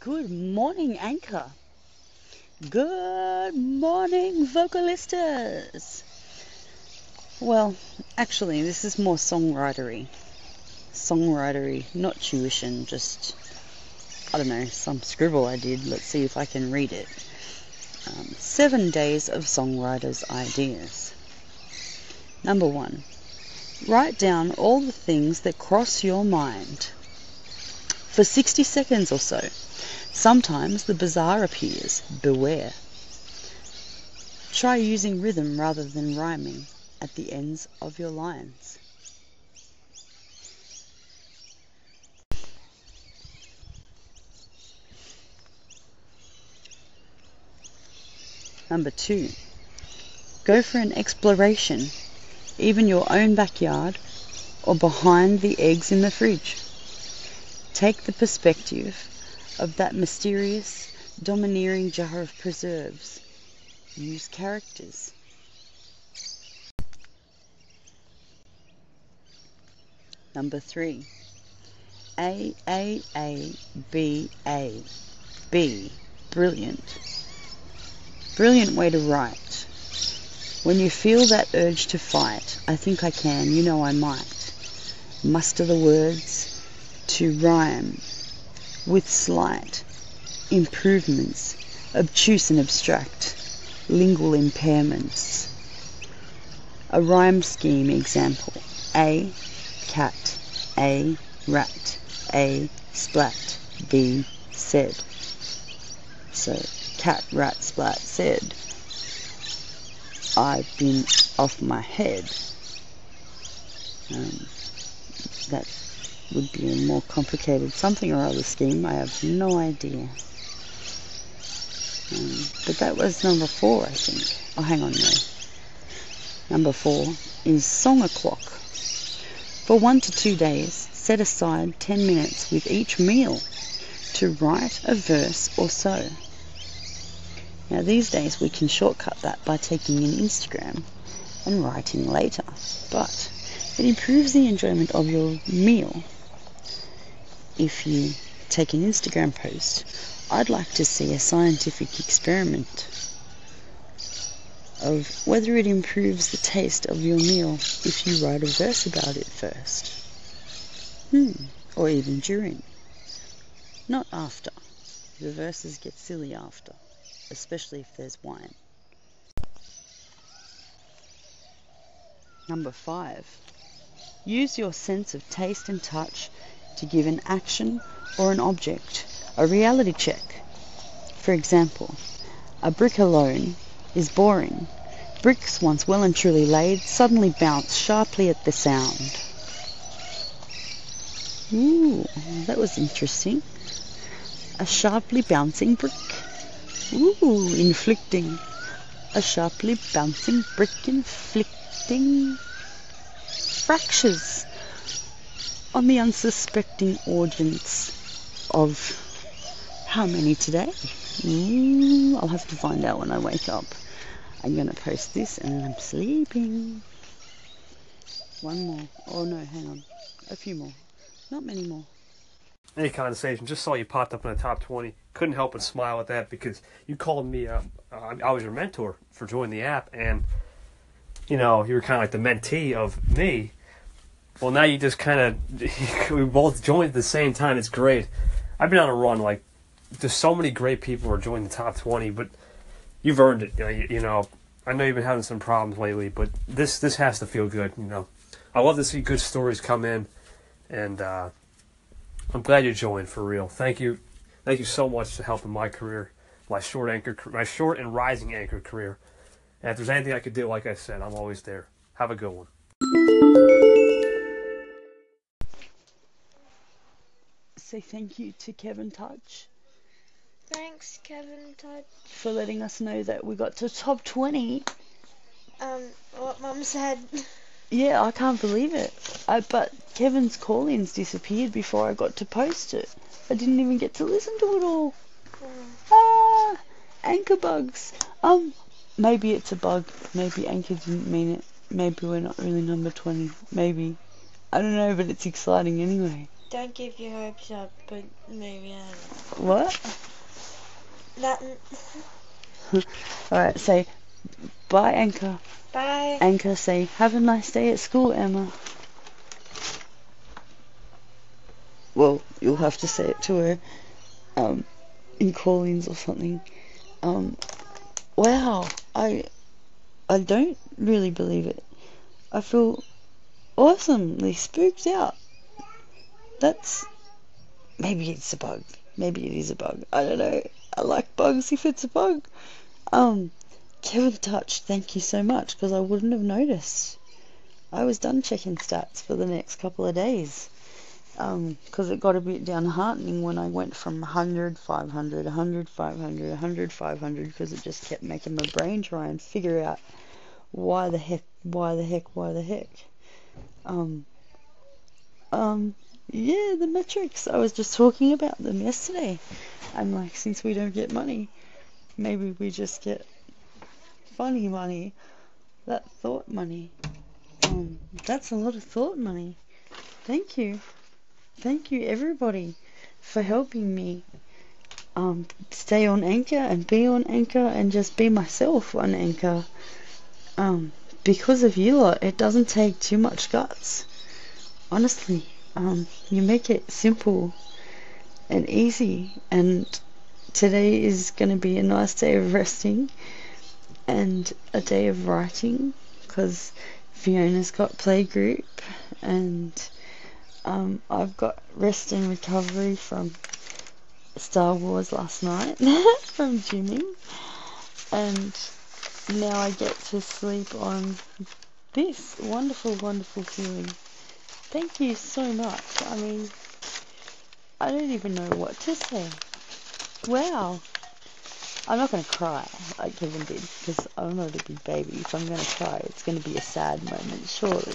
Good morning, Anchor. Good morning, vocalistas. Well, actually, this is more songwritery. Songwritery, not tuition, just, I don't know, some scribble I did. Let's see if I can read it. Um, seven days of songwriters' ideas. Number one, write down all the things that cross your mind for 60 seconds or so. Sometimes the bizarre appears. Beware. Try using rhythm rather than rhyming at the ends of your lines. Number two, go for an exploration, even your own backyard or behind the eggs in the fridge. Take the perspective of that mysterious, domineering jar of preserves. Use characters. Number three. A A A B A B. Brilliant. Brilliant way to write. When you feel that urge to fight, I think I can, you know I might. Muster the words to rhyme with slight improvements, obtuse and abstract, lingual impairments. A rhyme scheme example A. Cat, A. Rat, A. Splat, B. Said. So, cat, rat, splat, said. I've been off my head. Um, would be a more complicated something or other scheme. I have no idea. Um, but that was number four, I think. Oh, hang on, no. Number four is song o'clock. For one to two days, set aside 10 minutes with each meal to write a verse or so. Now, these days we can shortcut that by taking an Instagram and writing later, but it improves the enjoyment of your meal if you take an Instagram post, I'd like to see a scientific experiment of whether it improves the taste of your meal if you write a verse about it first. Hmm, or even during. Not after. The verses get silly after, especially if there's wine. Number five. Use your sense of taste and touch to give an action or an object a reality check. For example, a brick alone is boring. Bricks once well and truly laid suddenly bounce sharply at the sound. Ooh, that was interesting. A sharply bouncing brick. Ooh, inflicting. A sharply bouncing brick inflicting fractures on the unsuspecting audience of how many today? Mm, I'll have to find out when I wake up. I'm going to post this and I'm sleeping. One more. Oh no, hang on. A few more. Not many more. Any conversation. Just saw you popped up in the top 20. Couldn't help but smile at that because you called me, uh, I was your mentor for joining the app, and you know, you were kind of like the mentee of me well, now you just kind of we both joined at the same time. It's great. I've been on a run. Like there's so many great people who are joining the top twenty, but you've earned it. You know, you, you know, I know you've been having some problems lately, but this this has to feel good. You know, I love to see good stories come in, and uh, I'm glad you joined for real. Thank you, thank you so much for helping my career, my short anchor, my short and rising anchor career. And if there's anything I could do, like I said, I'm always there. Have a good one. Say thank you to Kevin Touch. Thanks, Kevin Touch. For letting us know that we got to top 20. Um, what Mum said. Yeah, I can't believe it. I, but Kevin's call-ins disappeared before I got to post it. I didn't even get to listen to it all. Mm. Ah, anchor bugs. Um, maybe it's a bug. Maybe Anchor didn't mean it. Maybe we're not really number 20. Maybe. I don't know, but it's exciting anyway. Don't give your hopes up, but maybe I don't What? Nothing. Alright, say bye, Anchor. Bye. Anchor, say have a nice day at school, Emma. Well, you'll have to say it to her um, in call-ins or something. Um, wow, I I don't really believe it. I feel awesomely spooked out. That's maybe it's a bug. Maybe it is a bug. I don't know. I like bugs if it's a bug. Um, Kevin Touch, thank you so much because I wouldn't have noticed. I was done checking stats for the next couple of days. Um, because it got a bit downheartening when I went from 100, 500, 100, 500, 100, 500 because it just kept making my brain try and figure out why the heck, why the heck, why the heck. Um, um, yeah, the metrics. I was just talking about them yesterday. I'm like, since we don't get money, maybe we just get funny money. That thought money. Um, that's a lot of thought money. Thank you. Thank you, everybody, for helping me um, stay on Anchor and be on Anchor and just be myself on Anchor. Um, because of you lot, it doesn't take too much guts. Honestly, um, you make it simple and easy. And today is going to be a nice day of resting and a day of writing because Fiona's got playgroup and um, I've got rest and recovery from Star Wars last night from Jimmy, and now I get to sleep on this wonderful, wonderful feeling. Thank you so much. I mean, I don't even know what to say. Wow. I'm not going to cry like Kevin did because I'm not a big baby. If I'm going to cry, it's going to be a sad moment, surely.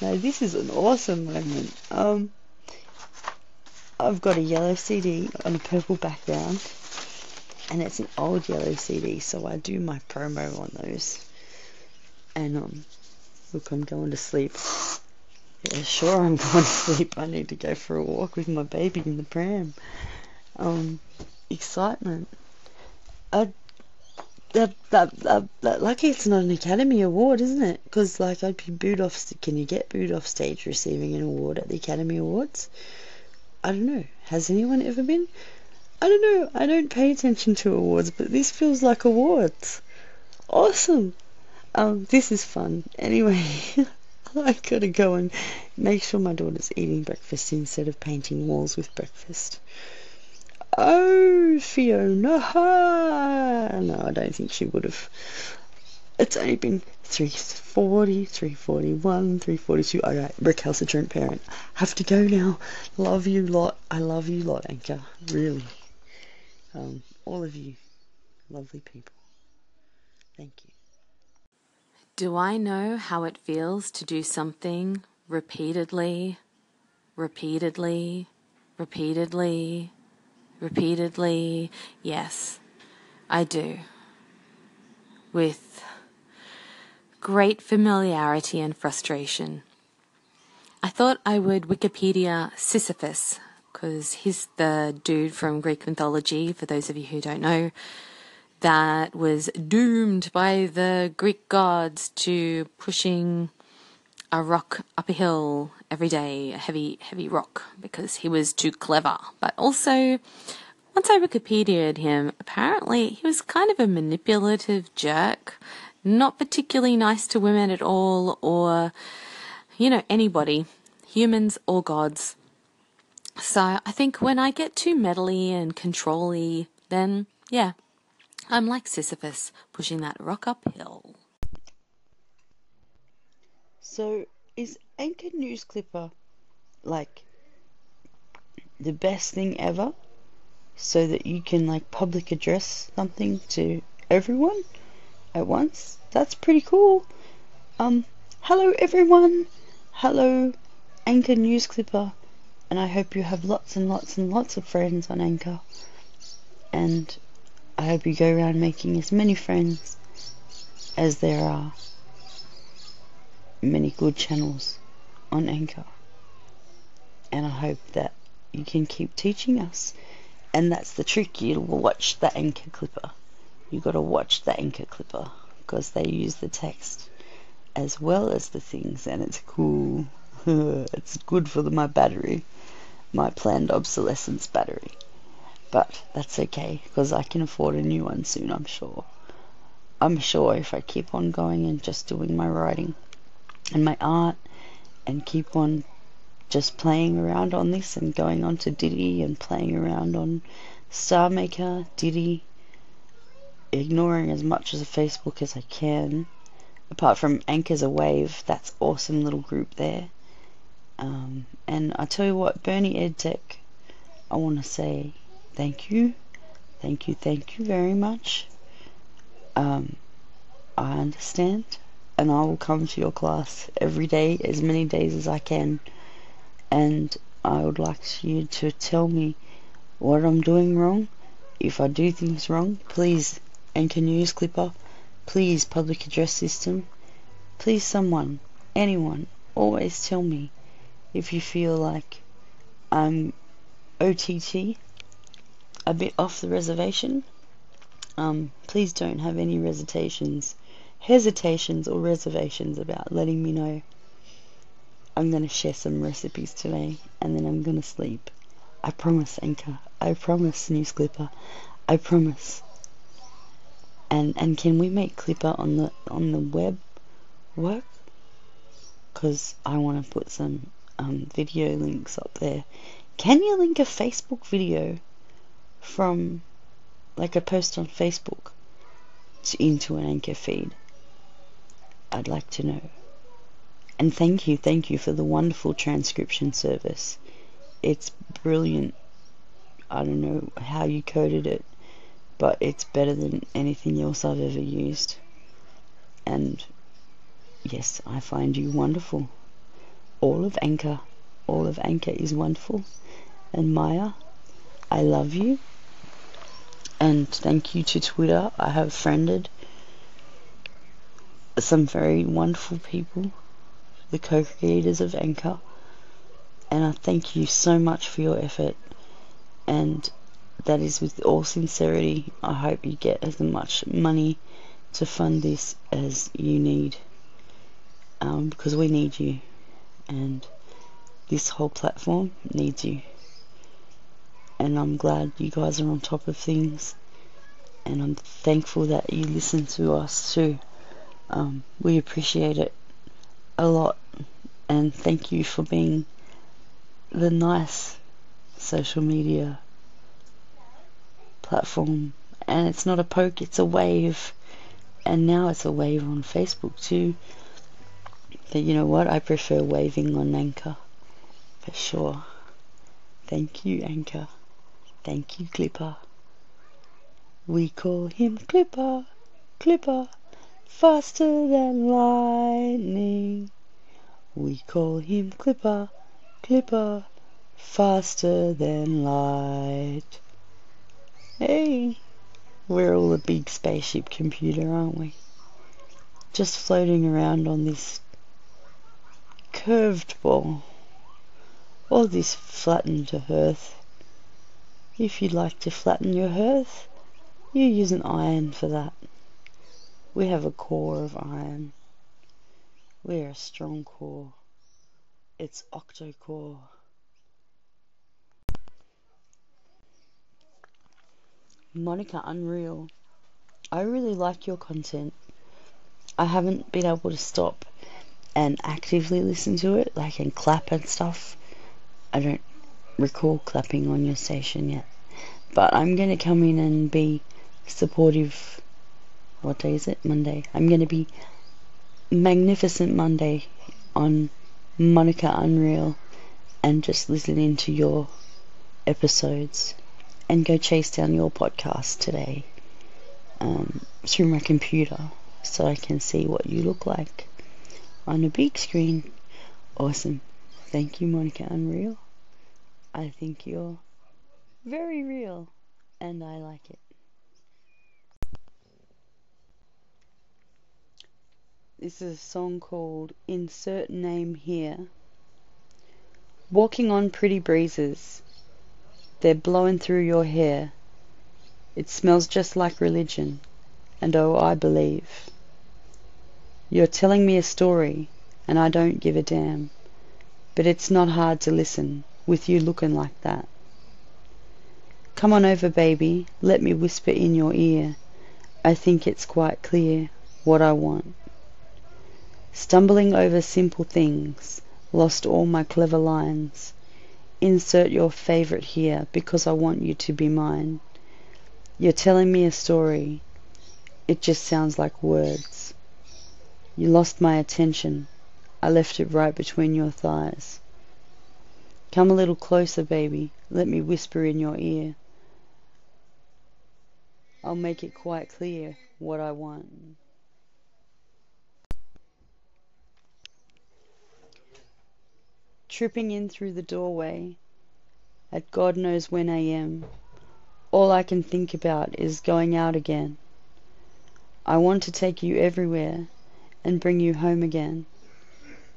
No, this is an awesome moment. Um, I've got a yellow CD on a purple background, and it's an old yellow CD, so I do my promo on those. And um, look, I'm going to sleep. Yeah, sure, I'm going to sleep. I need to go for a walk with my baby in the pram. Um, excitement. I that, that, that, that, lucky it's not an Academy Award, isn't it? Because, like, I'd be booed off. Can you get booed off stage receiving an award at the Academy Awards? I don't know. Has anyone ever been? I don't know. I don't pay attention to awards, but this feels like awards. Awesome. Um, this is fun. Anyway, I gotta go and make sure my daughter's eating breakfast instead of painting walls with breakfast. Oh, Fiona. No, I don't think she would have. It's only been 340, 341, 342. Alright, recalcitrant parent. Have to go now. Love you lot. I love you lot, Anchor. Really. Um, all of you. Lovely people. Thank you. Do I know how it feels to do something repeatedly, repeatedly, repeatedly, repeatedly? Yes, I do. With great familiarity and frustration. I thought I would Wikipedia Sisyphus, because he's the dude from Greek mythology, for those of you who don't know that was doomed by the Greek gods to pushing a rock up a hill every day, a heavy, heavy rock, because he was too clever. But also, once I Wikipedia'd him, apparently he was kind of a manipulative jerk, not particularly nice to women at all, or, you know, anybody, humans or gods. So I think when I get too meddly and controlly, then yeah, I'm like Sisyphus pushing that rock uphill. So, is Anchor News Clipper like the best thing ever? So that you can like public address something to everyone at once? That's pretty cool. Um, hello everyone. Hello, Anchor News Clipper. And I hope you have lots and lots and lots of friends on Anchor. And I hope you go around making as many friends as there are many good channels on Anchor. and I hope that you can keep teaching us. And that's the trick. You watch the anchor clipper. You got to watch the anchor clipper because they use the text as well as the things, and it's cool. it's good for the, my battery, my planned obsolescence battery. But that's okay because I can afford a new one soon. I'm sure. I'm sure if I keep on going and just doing my writing and my art and keep on just playing around on this and going on to Diddy and playing around on Star Maker, Diddy, ignoring as much of Facebook as I can. Apart from Anchors a Wave, that's awesome little group there. Um, and I tell you what, Bernie EdTech, I want to say thank you, thank you, thank you very much. Um, I understand, and I will come to your class every day, as many days as I can. And I would like you to tell me what I'm doing wrong. If I do things wrong, please, and Anchor News Clipper, please, Public Address System, please, someone, anyone, always tell me if you feel like I'm OTT, a bit off the reservation um, please don't have any hesitations, hesitations or reservations about letting me know. I'm going to share some recipes today and then I'm going to sleep. I promise, Anchor. I promise, News Clipper. I promise. And and can we make Clipper on the on the web work? Cause I want to put some um, video links up there. Can you link a Facebook video from like a post on Facebook to into an anchor feed? I'd like to know. And thank you, thank you for the wonderful transcription service. It's brilliant. I don't know how you coded it, but it's better than anything else I've ever used. And yes, I find you wonderful. All of Anchor, all of Anchor is wonderful. And Maya, I love you. And thank you to Twitter. I have friended some very wonderful people, the co creators of Anchor. And I thank you so much for your effort. And that is with all sincerity. I hope you get as much money to fund this as you need. Um, because we need you. And this whole platform needs you and I'm glad you guys are on top of things. And I'm thankful that you listen to us too. Um, we appreciate it a lot. And thank you for being the nice social media platform. And it's not a poke it's a wave. And now it's a wave on Facebook too. But you know what? I prefer waving on Anchor for sure. Thank you Anchor Thank you, Clipper. We call him Clipper, Clipper, faster than lightning. We call him Clipper, Clipper, faster than light. Hey, we're all a big spaceship computer, aren't we? Just floating around on this curved ball, or this flattened earth. If you'd like to flatten your hearth, you use an iron for that. We have a core of iron. We're a strong core. It's octo-core. Monica Unreal. I really like your content. I haven't been able to stop and actively listen to it, like and clap and stuff. I don't recall clapping on your station yet. But I'm going to come in and be supportive. What day is it? Monday. I'm going to be magnificent Monday on Monica Unreal and just listening to your episodes and go chase down your podcast today um, through my computer so I can see what you look like on a big screen. Awesome. Thank you, Monica Unreal. I think you're very real and I like it. This is a song called Insert Name Here Walking on pretty breezes, they're blowing through your hair. It smells just like religion, and oh, I believe. You're telling me a story, and I don't give a damn, but it's not hard to listen with you looking like that. Come on over, baby, let me whisper in your ear. I think it's quite clear what I want. Stumbling over simple things, lost all my clever lines. Insert your favourite here because I want you to be mine. You're telling me a story. It just sounds like words. You lost my attention. I left it right between your thighs. Come a little closer, baby. Let me whisper in your ear. I'll make it quite clear what I want. Tripping in through the doorway at God knows when I a.m. All I can think about is going out again. I want to take you everywhere and bring you home again.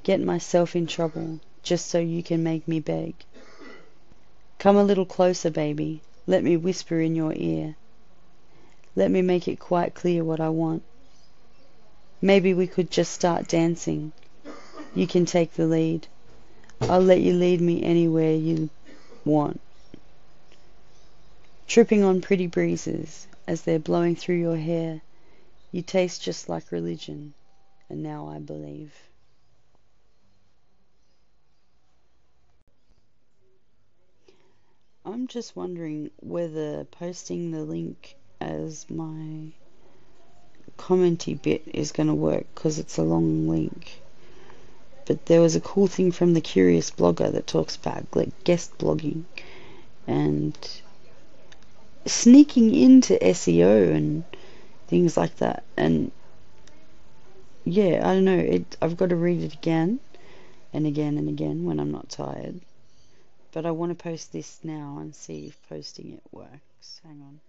Get myself in trouble just so you can make me beg. Come a little closer, baby. Let me whisper in your ear. Let me make it quite clear what I want. Maybe we could just start dancing. You can take the lead. I'll let you lead me anywhere you want. Tripping on pretty breezes as they're blowing through your hair, you taste just like religion, and now I believe. I'm just wondering whether posting the link as my commenty bit is going to work because it's a long link. But there was a cool thing from the Curious Blogger that talks about like guest blogging and sneaking into SEO and things like that. And yeah, I don't know. It I've got to read it again and again and again when I'm not tired. But I want to post this now and see if posting it works. Hang on.